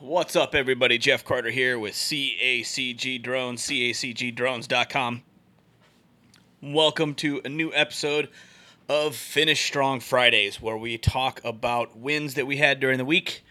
What's up, everybody? Jeff Carter here with CACG Drones, CACGDrones.com. Welcome to a new episode of Finish Strong Fridays, where we talk about wins that we had during the week,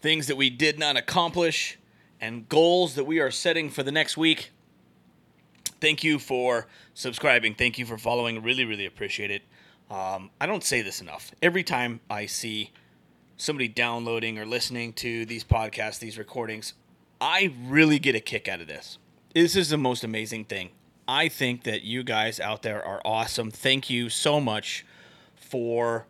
things that we did not accomplish, and goals that we are setting for the next week. Thank you for subscribing. Thank you for following. Really, really appreciate it. Um, I don't say this enough. Every time I see somebody downloading or listening to these podcasts, these recordings, I really get a kick out of this. This is the most amazing thing. I think that you guys out there are awesome. Thank you so much for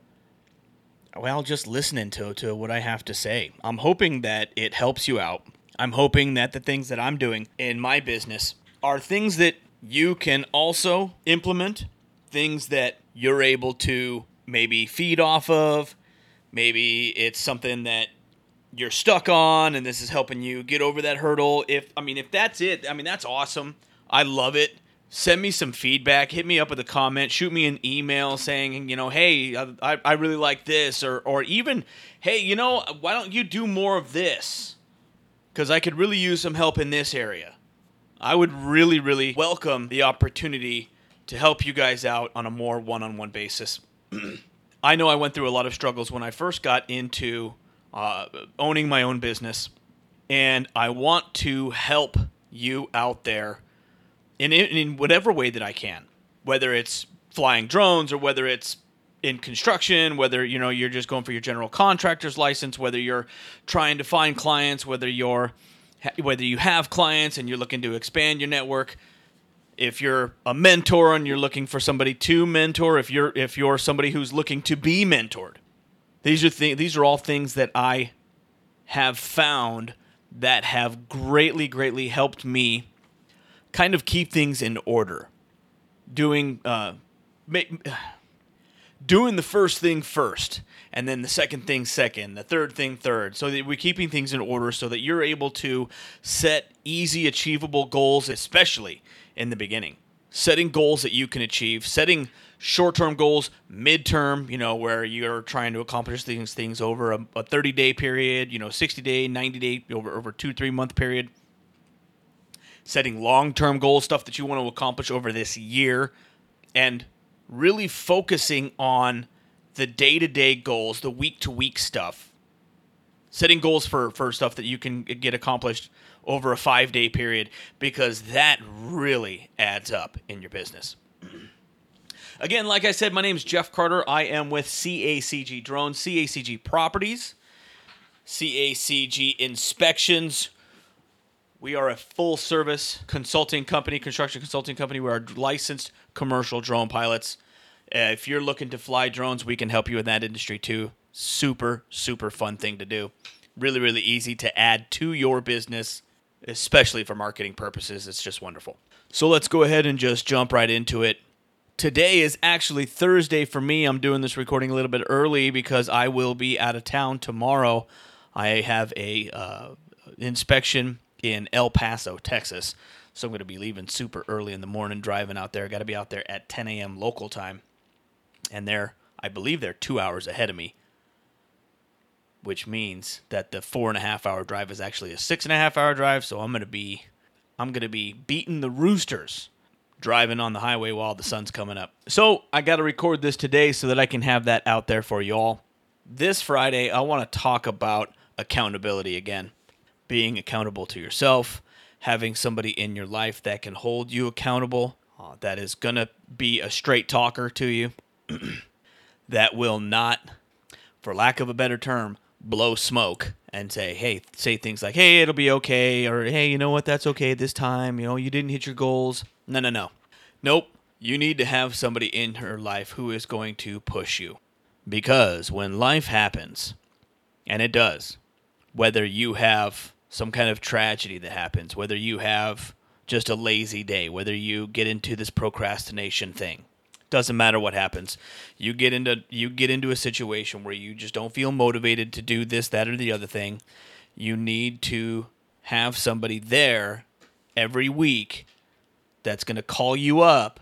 well, just listening to to what I have to say. I'm hoping that it helps you out. I'm hoping that the things that I'm doing in my business are things that you can also implement, things that you're able to maybe feed off of, maybe it's something that you're stuck on and this is helping you get over that hurdle. If I mean if that's it, I mean that's awesome. I love it. Send me some feedback. Hit me up with a comment. Shoot me an email saying, you know, hey, I, I really like this, or or even, hey, you know, why don't you do more of this? Because I could really use some help in this area. I would really, really welcome the opportunity to help you guys out on a more one-on-one basis. I know I went through a lot of struggles when I first got into uh, owning my own business, and I want to help you out there in in whatever way that I can, whether it's flying drones or whether it's in construction, whether you know you're just going for your general contractor's license, whether you're trying to find clients, whether you're whether you have clients and you're looking to expand your network if you're a mentor and you're looking for somebody to mentor, if you're if you're somebody who's looking to be mentored, these are th- these are all things that I have found that have greatly greatly helped me kind of keep things in order, doing uh, make, doing the first thing first, and then the second thing second, the third thing third, so that we're keeping things in order so that you're able to set easy achievable goals, especially in the beginning. Setting goals that you can achieve, setting short term goals, midterm, you know, where you're trying to accomplish these things over a, a 30 day period, you know, 60 day, 90 day, over, over two, three month period. Setting long term goals, stuff that you want to accomplish over this year, and really focusing on the day to day goals, the week to week stuff. Setting goals for, for stuff that you can get accomplished over a five day period because that really adds up in your business. Again, like I said, my name is Jeff Carter. I am with CACG Drones, CACG Properties, CACG Inspections. We are a full service consulting company, construction consulting company. We are licensed commercial drone pilots. Uh, if you're looking to fly drones, we can help you in that industry too. Super, super fun thing to do. Really, really easy to add to your business especially for marketing purposes. It's just wonderful. So let's go ahead and just jump right into it. Today is actually Thursday for me. I'm doing this recording a little bit early because I will be out of town tomorrow. I have a uh, inspection in El Paso, Texas. So I'm going to be leaving super early in the morning, driving out there. Got to be out there at 10 a.m. local time. And they're, I believe they're two hours ahead of me which means that the four and a half hour drive is actually a six and a half hour drive. So I'm gonna be, I'm gonna be beating the roosters driving on the highway while the sun's coming up. So I got to record this today so that I can have that out there for y'all. This Friday, I want to talk about accountability again, being accountable to yourself, having somebody in your life that can hold you accountable, uh, that is gonna be a straight talker to you, that will not, for lack of a better term, blow smoke and say, hey, say things like, hey, it'll be okay, or hey, you know what, that's okay this time. You know, you didn't hit your goals. No, no, no. Nope. You need to have somebody in her life who is going to push you. Because when life happens, and it does, whether you have some kind of tragedy that happens, whether you have just a lazy day, whether you get into this procrastination thing, doesn't matter what happens. You get into you get into a situation where you just don't feel motivated to do this, that, or the other thing. You need to have somebody there every week that's going to call you up.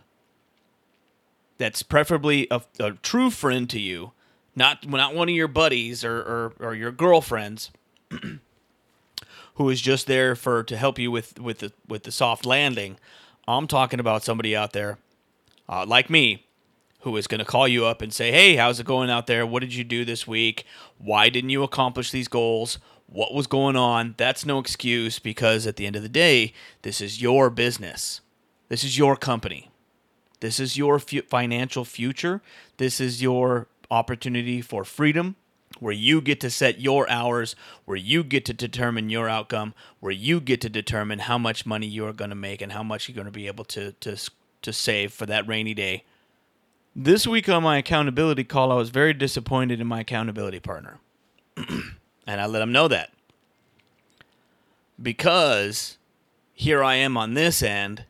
That's preferably a, a, true friend to you, not not one of your buddies or, or, or your girlfriends, who is just there for to help you with with the with the soft landing. I'm talking about somebody out there uh, like me who is going to call you up and say, "Hey, how's it going out there? What did you do this week? Why didn't you accomplish these goals? What was going on?" That's no excuse because at the end of the day, this is your business. This is your company. This is your financial future. This is your opportunity for freedom where you get to set your hours, where you get to determine your outcome, where you get to determine how much money you are going to make and how much you're going to be able to to to save for that rainy day. This week on my accountability call, I was very disappointed in my accountability partner. and I let him know that. Because here I am on this end,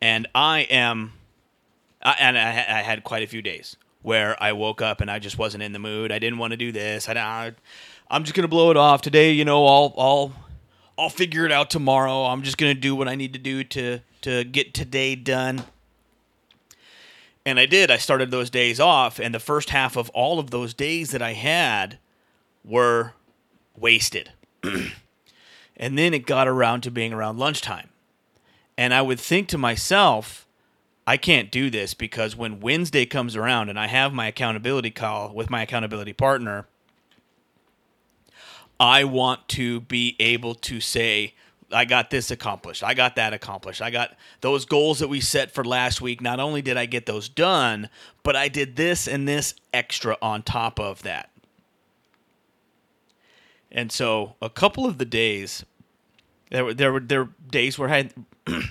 and I am, I, and I, I had quite a few days where I woke up and I just wasn't in the mood. I didn't want to do this. I, I I'm just gonna blow it off today. You know, I'll I'll I'll figure it out tomorrow. I'm just gonna do what I need to do to to get today done. And I did. I started those days off, and the first half of all of those days that I had were wasted. and then it got around to being around lunchtime. And I would think to myself, I can't do this because when Wednesday comes around and I have my accountability call with my accountability partner, I want to be able to say, I got this accomplished. I got that accomplished. I got those goals that we set for last week. Not only did I get those done, but I did this and this extra on top of that. And so, a couple of the days, there were there were there were days where I had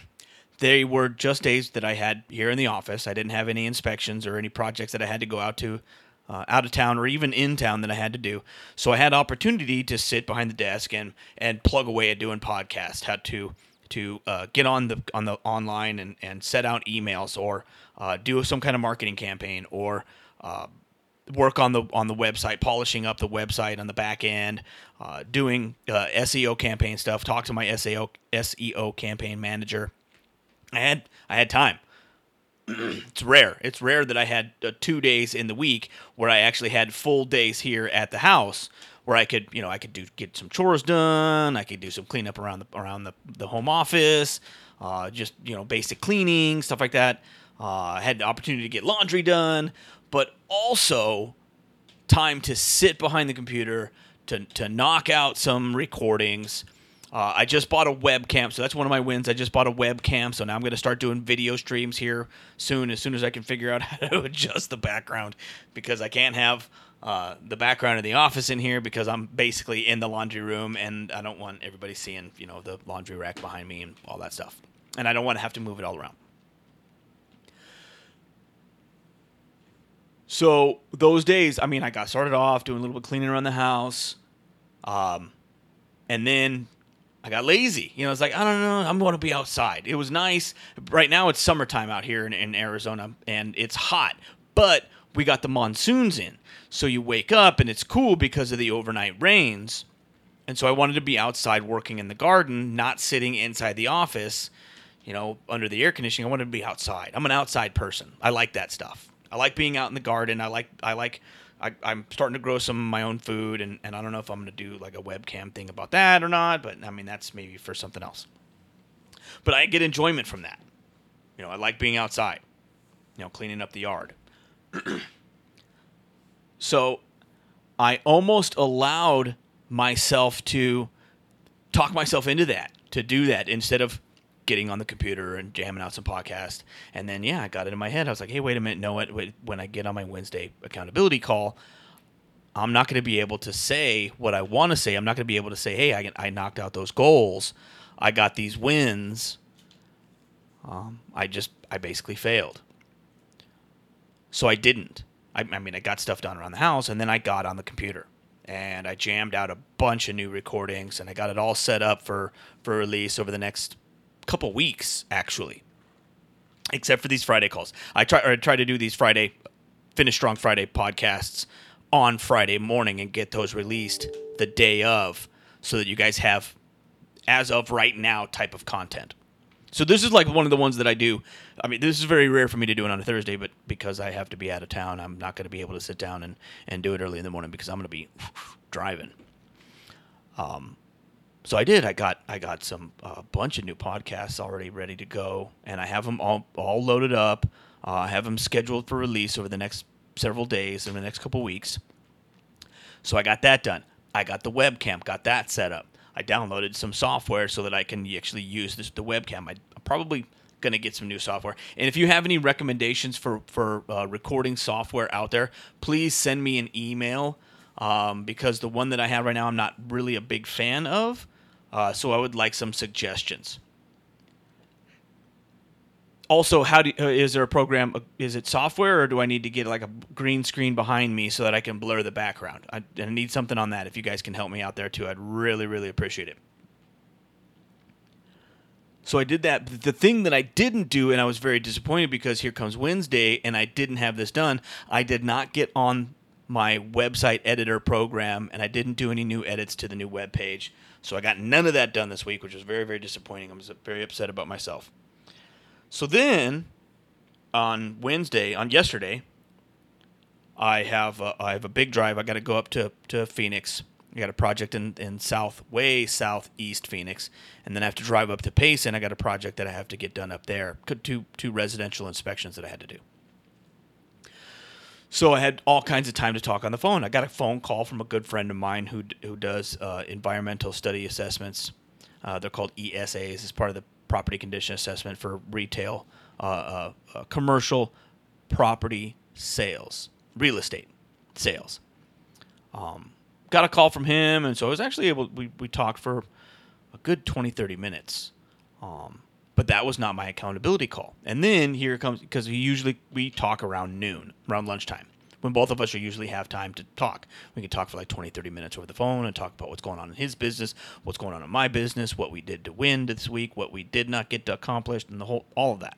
they were just days that I had here in the office. I didn't have any inspections or any projects that I had to go out to uh, out of town or even in town that I had to do. So I had opportunity to sit behind the desk and and plug away at doing podcasts. Had to to uh, get on the on the online and, and set out emails or uh, do some kind of marketing campaign or uh, work on the on the website, polishing up the website on the back end, uh, doing uh, SEO campaign stuff. Talk to my SEO SEO campaign manager I had I had time. it's rare. It's rare that I had uh, two days in the week where I actually had full days here at the house where I could, you know, I could do get some chores done. I could do some cleanup around the around the, the home office, uh, just you know, basic cleaning stuff like that. Uh, I had the opportunity to get laundry done, but also time to sit behind the computer to to knock out some recordings uh, I just bought a webcam, so that's one of my wins. I just bought a webcam, so now I'm going to start doing video streams here soon, as soon as I can figure out how to adjust the background, because I can't have uh, the background of the office in here because I'm basically in the laundry room, and I don't want everybody seeing, you know, the laundry rack behind me and all that stuff, and I don't want to have to move it all around. So those days, I mean, I got started off doing a little bit cleaning around the house, um, and then I got lazy. You know, it's like, I don't know, I'm going to be outside. It was nice. Right now it's summertime out here in, in Arizona and it's hot, but we got the monsoons in. So you wake up and it's cool because of the overnight rains. And so I wanted to be outside working in the garden, not sitting inside the office, you know, under the air conditioning. I wanted to be outside. I'm an outside person. I like that stuff. I like being out in the garden. I like I like I, am starting to grow some of my own food, and, and I don't know if I'm going to do like a webcam thing about that or not, but I mean, that's maybe for something else. But I get enjoyment from that. You know, I like being outside, you know, cleaning up the yard. so I almost allowed myself to talk myself into that, to do that instead of getting on the computer and jamming out some podcast. And then, yeah, I got it in my head. I was like, hey, wait a minute. No, what? When I get on my Wednesday accountability call, I'm not going to be able to say what I want to say. I'm not going to be able to say, hey, I, I knocked out those goals. I got these wins. Um, I just, I basically failed. So I didn't. I, I mean, I got stuff done around the house, and then I got on the computer and I jammed out a bunch of new recordings, and I got it all set up for for release over the next couple weeks actually, except for these Friday calls. I try or I try to do these Friday Finish Strong Friday podcasts on Friday morning and get those released the day of, so that you guys have as of right now type of content. So this is like one of the ones that I do. I mean, this is very rare for me to do it on a Thursday, but because I have to be out of town, I'm not going to be able to sit down and, and do it early in the morning because I'm going to be driving. Um, so I did. I got I got some a uh, bunch of new podcasts already ready to go, and I have them all all loaded up. Uh, I have them scheduled for release over the next several days in the next couple weeks. So I got that done. I got the webcam, got that set up. I downloaded some software so that I can actually use this the webcam. I, am probably going to get some new software. And if you have any recommendations for for uh, recording software out there, please send me an email um, because the one that I have right now I'm not really a big fan of. Uh, so I would like some suggestions. Also, how do uh, is there a program? Uh, is it software, or do I need to get like a green screen behind me so that I can blur the background? I, I need something on that. If you guys can help me out there too, I'd really, really appreciate it. So I did that. The thing that I didn't do, and I was very disappointed because here comes Wednesday, and I didn't have this done. I did not get on my website editor program, and I didn't do any new edits to the new web page. So I got none of that done this week, which was very, very disappointing. I was very upset about myself. So then, on Wednesday, on yesterday, I have a, I have a big drive. I got to go up to to Phoenix. I got a project in, in south, way southeast Phoenix, and then I have to drive up to Payson. I got a project that I have to get done up there. Two two residential inspections that I had to do. So I had all kinds of time to talk on the phone. I got a phone call from a good friend of mine who who does uh, environmental study assessments. Uh, they're called ESAs. It's part of the property condition assessment for retail, uh, uh, uh, commercial property sales, real estate sales. Um, got a call from him, and so I was actually able. We we talked for a good 20, 30 minutes. Um, but that was not my accountability call. And then here comes because we usually we talk around noon, around lunchtime, when both of us are usually have time to talk. We can talk for like 20, 30 minutes over the phone and talk about what's going on in his business, what's going on in my business, what we did to win this week, what we did not get to accomplish, and the whole all of that.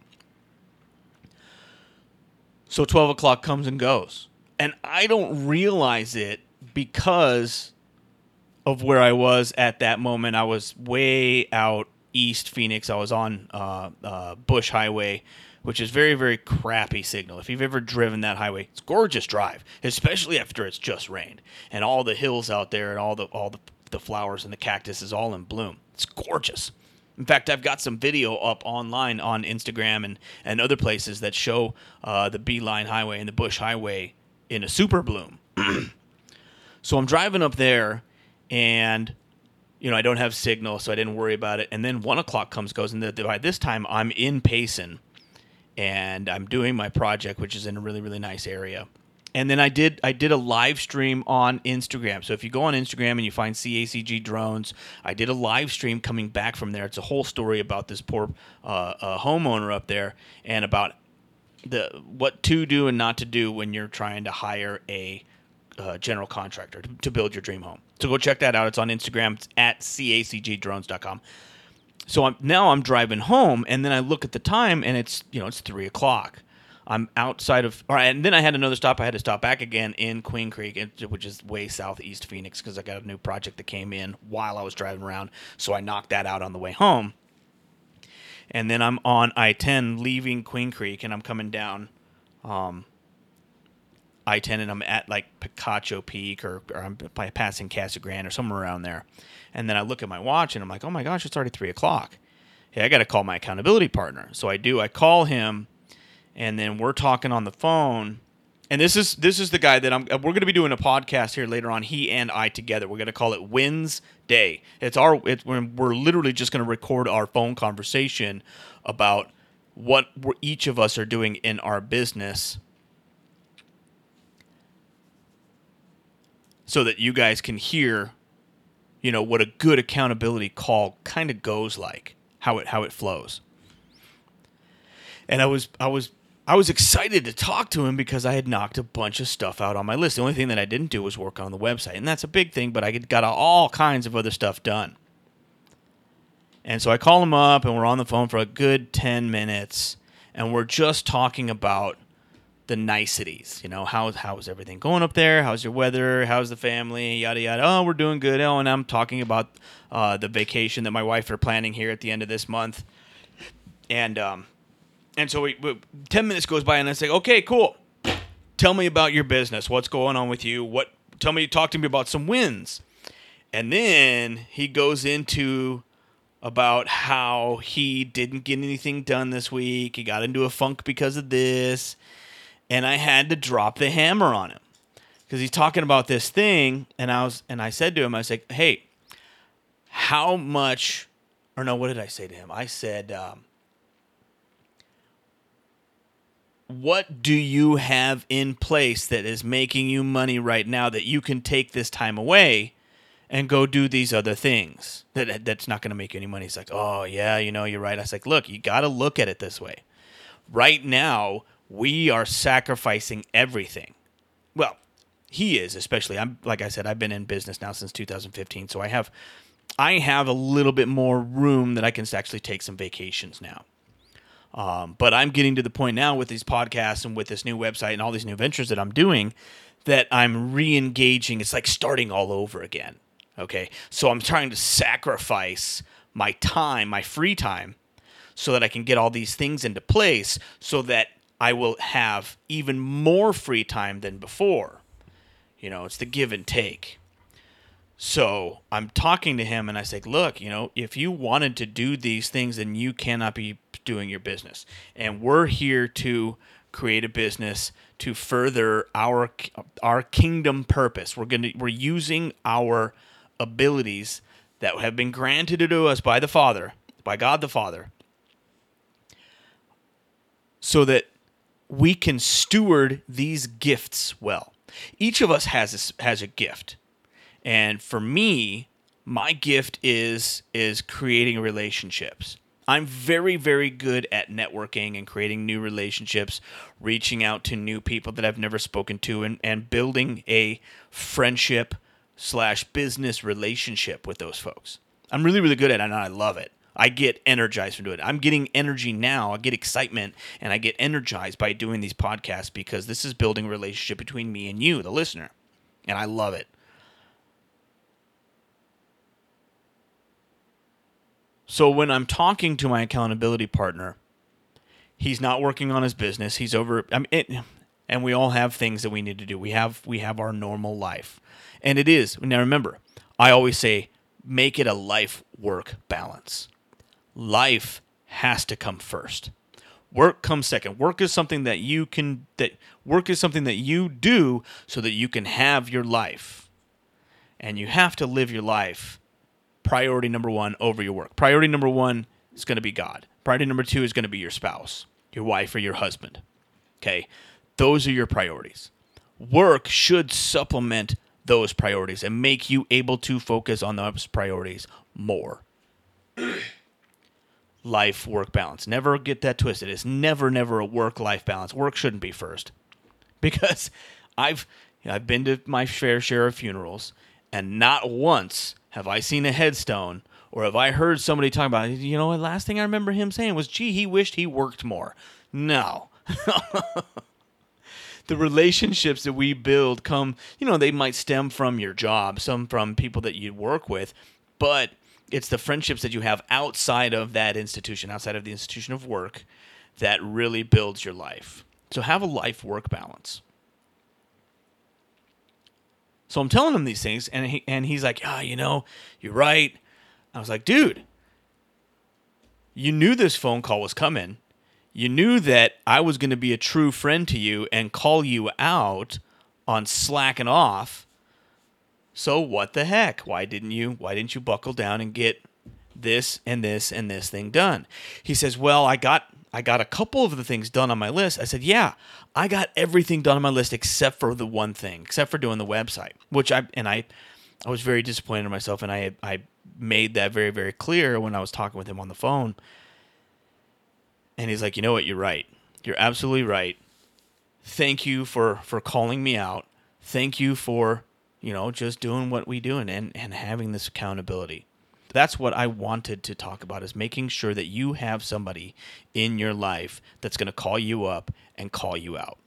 So 12 o'clock comes and goes. And I don't realize it because of where I was at that moment. I was way out East Phoenix. I was on uh, uh, Bush Highway, which is very very crappy signal. If you've ever driven that highway, it's gorgeous drive, especially after it's just rained and all the hills out there and all the all the, the flowers and the cactus is all in bloom. It's gorgeous. In fact, I've got some video up online on Instagram and, and other places that show uh, the Beeline Highway and the Bush Highway in a super bloom. so I'm driving up there, and you know, I don't have signal, so I didn't worry about it. And then one o'clock comes, goes, and by this time I'm in Payson, and I'm doing my project, which is in a really, really nice area. And then I did I did a live stream on Instagram. So if you go on Instagram and you find CACG drones, I did a live stream coming back from there. It's a whole story about this poor uh, uh, homeowner up there and about the what to do and not to do when you're trying to hire a uh, general contractor to, to, build your dream home. So go check that out. It's on Instagram. It's at cacgdrones.com. So I'm, now I'm driving home, and then I look at the time, and it's you know it's three o'clock. I'm outside of, all right, and then I had another stop. I had to stop back again in Queen Creek, which is way southeast Phoenix, because I got a new project that came in while I was driving around. So I knocked that out on the way home. And then I'm on I 10 leaving Queen Creek, and I'm coming down um, I 10 and I'm at like Picacho Peak or, or um, I'm passing Casa Grande or somewhere around there. And then I look at my watch and I'm like, oh my gosh, it's already three o'clock. Hey, I got to call my accountability partner. So I do. I call him and then we're talking on the phone. And this is this is the guy that I'm. Uh, we're going to be doing a podcast here later on. He and I together. We're going to call it Wins Day. It's our. It's when we're literally just going to record our phone conversation about what each of us are doing in our business so that you guys can hear, you know, what a good accountability call kind of goes like, how it how it flows. And I was I was I was excited to talk to him because I had knocked a bunch of stuff out on my list. The only thing that I didn't do was work on the website, and that's a big thing. But I got all kinds of other stuff done. And so I call him up, and we're on the phone for a good ten minutes, and we're just talking about the niceties. You know, how how's everything going up there? How's your weather? How's the family? Yada yada. Oh, we're doing good. Oh, and I'm talking about uh, the vacation that my wife are planning here at the end of this month. And um, and so we, we ten minutes goes by, and I say, okay, cool. Tell me about your business. What's going on with you? What? Tell me. Talk to me about some wins. And then he goes into about how he didn't get anything done this week. He got into a funk because of this. And I had to drop the hammer on him because he's talking about this thing. And I was, and I said to him, I was like, hey, how much, or no, what did I say to him? I said, um, what do you have in place that is making you money right now that you can take this time away and go do these other things that that's not going to make you any money he's like oh yeah you know you're right i was like look you got to look at it this way right now we are sacrificing everything well he is especially i'm like i said i've been in business now since 2015 so i have i have a little bit more room that i can actually take some vacations now um, but I'm getting to the point now with these podcasts and with this new website and all these new ventures that I'm doing that I'm re engaging. It's like starting all over again. Okay. So I'm trying to sacrifice my time, my free time, so that I can get all these things into place so that I will have even more free time than before. You know, it's the give and take. So I'm talking to him and I say, look, you know, if you wanted to do these things, then you cannot be doing your business. And we're here to create a business to further our our kingdom purpose. We're going to we're using our abilities that have been granted to us by the Father, by God the Father, so that we can steward these gifts well. Each of us has a, has a gift. And for me, my gift is is creating relationships. I'm very, very good at networking and creating new relationships, reaching out to new people that I've never spoken to, and, and building a friendship slash business relationship with those folks. I'm really, really good at it, and I love it. I get energized from doing it. I'm getting energy now. I get excitement and I get energized by doing these podcasts because this is building a relationship between me and you, the listener. And I love it. So when I'm talking to my accountability partner, he's not working on his business. He's over. I mean, it, and we all have things that we need to do. We have we have our normal life, and it is now. Remember, I always say, make it a life work balance. Life has to come first. Work comes second. Work is something that you can that work is something that you do so that you can have your life. And you have to live your life priority number one over your work. Priority number one is going to be God. Priority number two is going to be your spouse, your wife, or your husband. Okay. Those are your priorities. Work should supplement those priorities and make you able to focus on those priorities more. life work balance. Never get that twisted. It's never, never a work life balance. Work shouldn't be first. Because I've I've been to my fair share of funerals, and not once have I seen a headstone or have I heard somebody talk about, you know, the last thing I remember him saying was, gee, he wished he worked more. No. the relationships that we build come, you know, they might stem from your job, some from people that you work with, but it's the friendships that you have outside of that institution, outside of the institution of work, that really builds your life. So have a life work balance. So I'm telling him these things, and he, and he's like, "Ah, oh, you know, you're right." I was like, "Dude, you knew this phone call was coming. You knew that I was going to be a true friend to you and call you out on slacking off. So what the heck? Why didn't you? Why didn't you buckle down and get this and this and this thing done?" He says, "Well, I got I got a couple of the things done on my list. I said, yeah, I got everything done on my list except for the one thing, except for doing the website, which I and I, I was very disappointed in myself, and I I made that very very clear when I was talking with him on the phone. And he's like, you know what, you're right. You're absolutely right. Thank you for for calling me out. Thank you for you know just doing what we do and and, having this accountability that's what I wanted to talk about is making sure that you have somebody in your life that's going to call you up and call you out.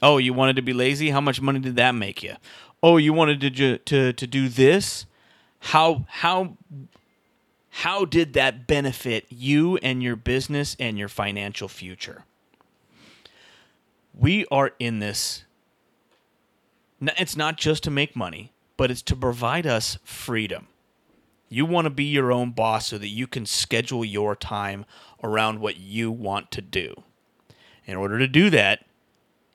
Oh, you wanted to be lazy? How much money did that make you? Oh, you wanted to ju- to to do this? How how how did that benefit you and your business and your financial future? We are in this it's not just to make money but it's to provide us freedom. You want to be your own boss so that you can schedule your time around what you want to do. In order to do that,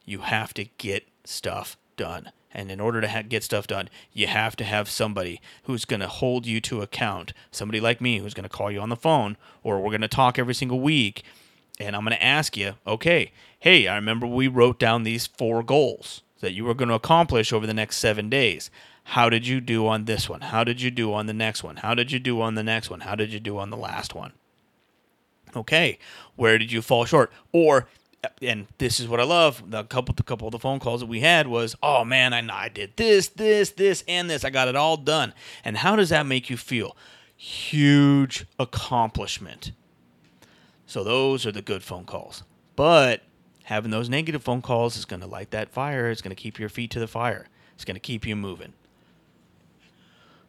you have to get stuff done. And in order to ha- get stuff done, you have to have somebody who's going to hold you to account. Somebody like me who's going to call you on the phone, or we're going to talk every single week. And I'm going to ask you, okay, hey, I remember we wrote down these four goals that you were going to accomplish over the next seven days. How did you do on this one? How did you do on the next one? How did you do on the next one? How did you do on the last one? Okay, where did you fall short? Or and this is what I love. The couple, the couple of the phone calls that we had was, "Oh man, I, I did this, this, this, and this. I got it all done." And how does that make you feel? Huge accomplishment. So those are the good phone calls. But having those negative phone calls is going to light that fire. It's going to keep your feet to the fire. It's going to keep you moving.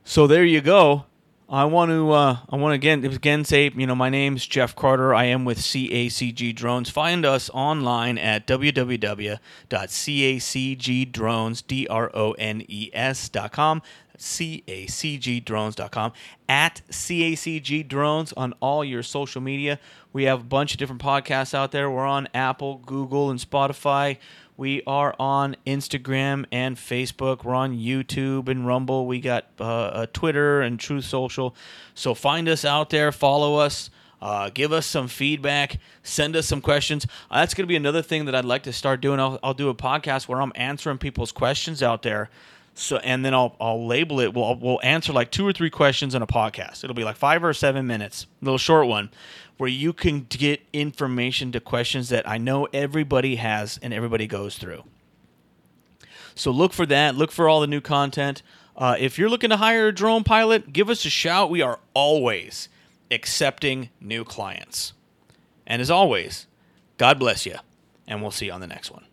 So there you go. I want to uh, I want to again again say you know my name's Jeff Carter. I am with CACG Drones. Find us online at www.cacgdrones.com cacgdrones.com at cacg drones on all your social media. We have a bunch of different podcasts out there. We're on apple google and spotify. We are on instagram and facebook. We're on youtube and rumble. We got uh, twitter and truth social. So find us out there. Follow us. Uh, give us some feedback. Send us some questions. Uh, that's going to be another thing that I'd like to start doing. I'll, I'll do a podcast where I'm answering people's questions out there so and then I'll I'll label it. We'll we'll answer like two or three questions in a podcast. It'll be like five or seven minutes, a little short one, where you can get information to questions that I know everybody has and everybody goes through. So look for that. Look for all the new content. Uh, if you're looking to hire a drone pilot, give us a shout. We are always accepting new clients. And as always, God bless you, and we'll see you on the next one.